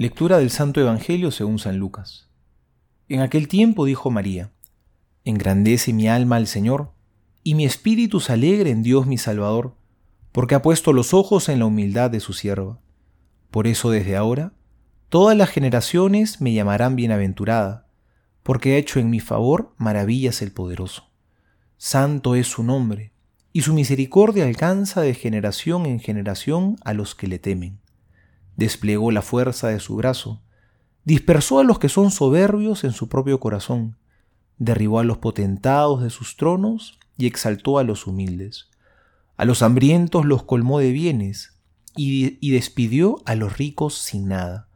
Lectura del Santo Evangelio según San Lucas. En aquel tiempo dijo María, Engrandece mi alma al Señor, y mi espíritu se alegre en Dios mi Salvador, porque ha puesto los ojos en la humildad de su sierva. Por eso desde ahora, todas las generaciones me llamarán bienaventurada, porque ha hecho en mi favor maravillas el poderoso. Santo es su nombre, y su misericordia alcanza de generación en generación a los que le temen. Desplegó la fuerza de su brazo, dispersó a los que son soberbios en su propio corazón, derribó a los potentados de sus tronos y exaltó a los humildes. A los hambrientos los colmó de bienes y, y despidió a los ricos sin nada.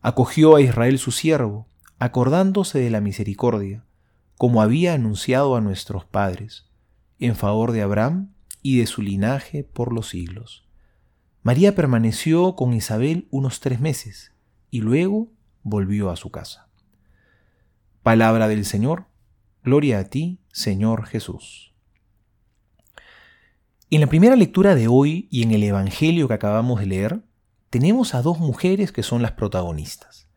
Acogió a Israel su siervo, acordándose de la misericordia, como había anunciado a nuestros padres en favor de Abraham y de su linaje por los siglos. María permaneció con Isabel unos tres meses y luego volvió a su casa. Palabra del Señor, gloria a ti, Señor Jesús. En la primera lectura de hoy y en el Evangelio que acabamos de leer, tenemos a dos mujeres que son las protagonistas.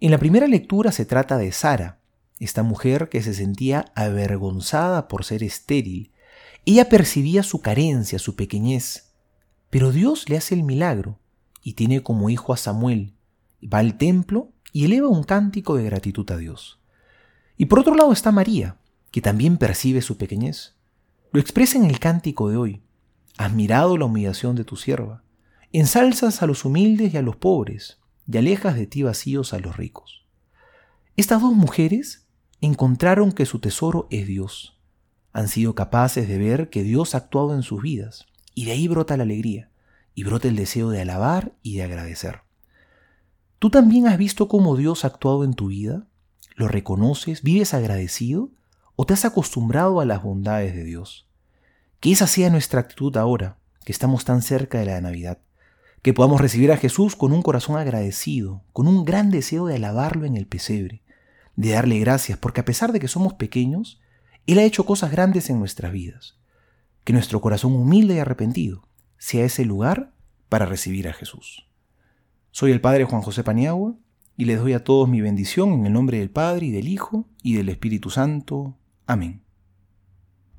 En la primera lectura se trata de Sara, esta mujer que se sentía avergonzada por ser estéril ella percibía su carencia, su pequeñez, pero Dios le hace el milagro y tiene como hijo a Samuel. Va al templo y eleva un cántico de gratitud a Dios. Y por otro lado está María, que también percibe su pequeñez. Lo expresa en el cántico de hoy. Has mirado la humillación de tu sierva. Ensalzas a los humildes y a los pobres, y alejas de ti vacíos a los ricos. Estas dos mujeres encontraron que su tesoro es Dios han sido capaces de ver que Dios ha actuado en sus vidas. Y de ahí brota la alegría, y brota el deseo de alabar y de agradecer. ¿Tú también has visto cómo Dios ha actuado en tu vida? ¿Lo reconoces? ¿Vives agradecido? ¿O te has acostumbrado a las bondades de Dios? Que esa sea nuestra actitud ahora, que estamos tan cerca de la Navidad. Que podamos recibir a Jesús con un corazón agradecido, con un gran deseo de alabarlo en el pesebre, de darle gracias, porque a pesar de que somos pequeños, él ha hecho cosas grandes en nuestras vidas. Que nuestro corazón humilde y arrepentido sea ese lugar para recibir a Jesús. Soy el Padre Juan José Paniagua y les doy a todos mi bendición en el nombre del Padre y del Hijo y del Espíritu Santo. Amén.